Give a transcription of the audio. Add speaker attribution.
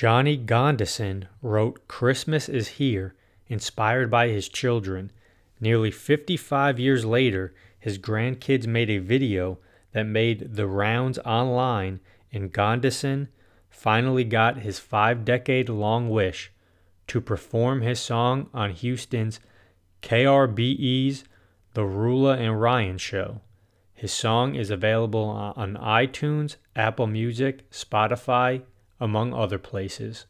Speaker 1: Johnny Gondison wrote Christmas is Here, inspired by his children. Nearly 55 years later, his grandkids made a video that made the rounds online, and Gondison finally got his five decade long wish to perform his song on Houston's KRBE's The Roula and Ryan Show. His song is available on iTunes, Apple Music, Spotify, among other places.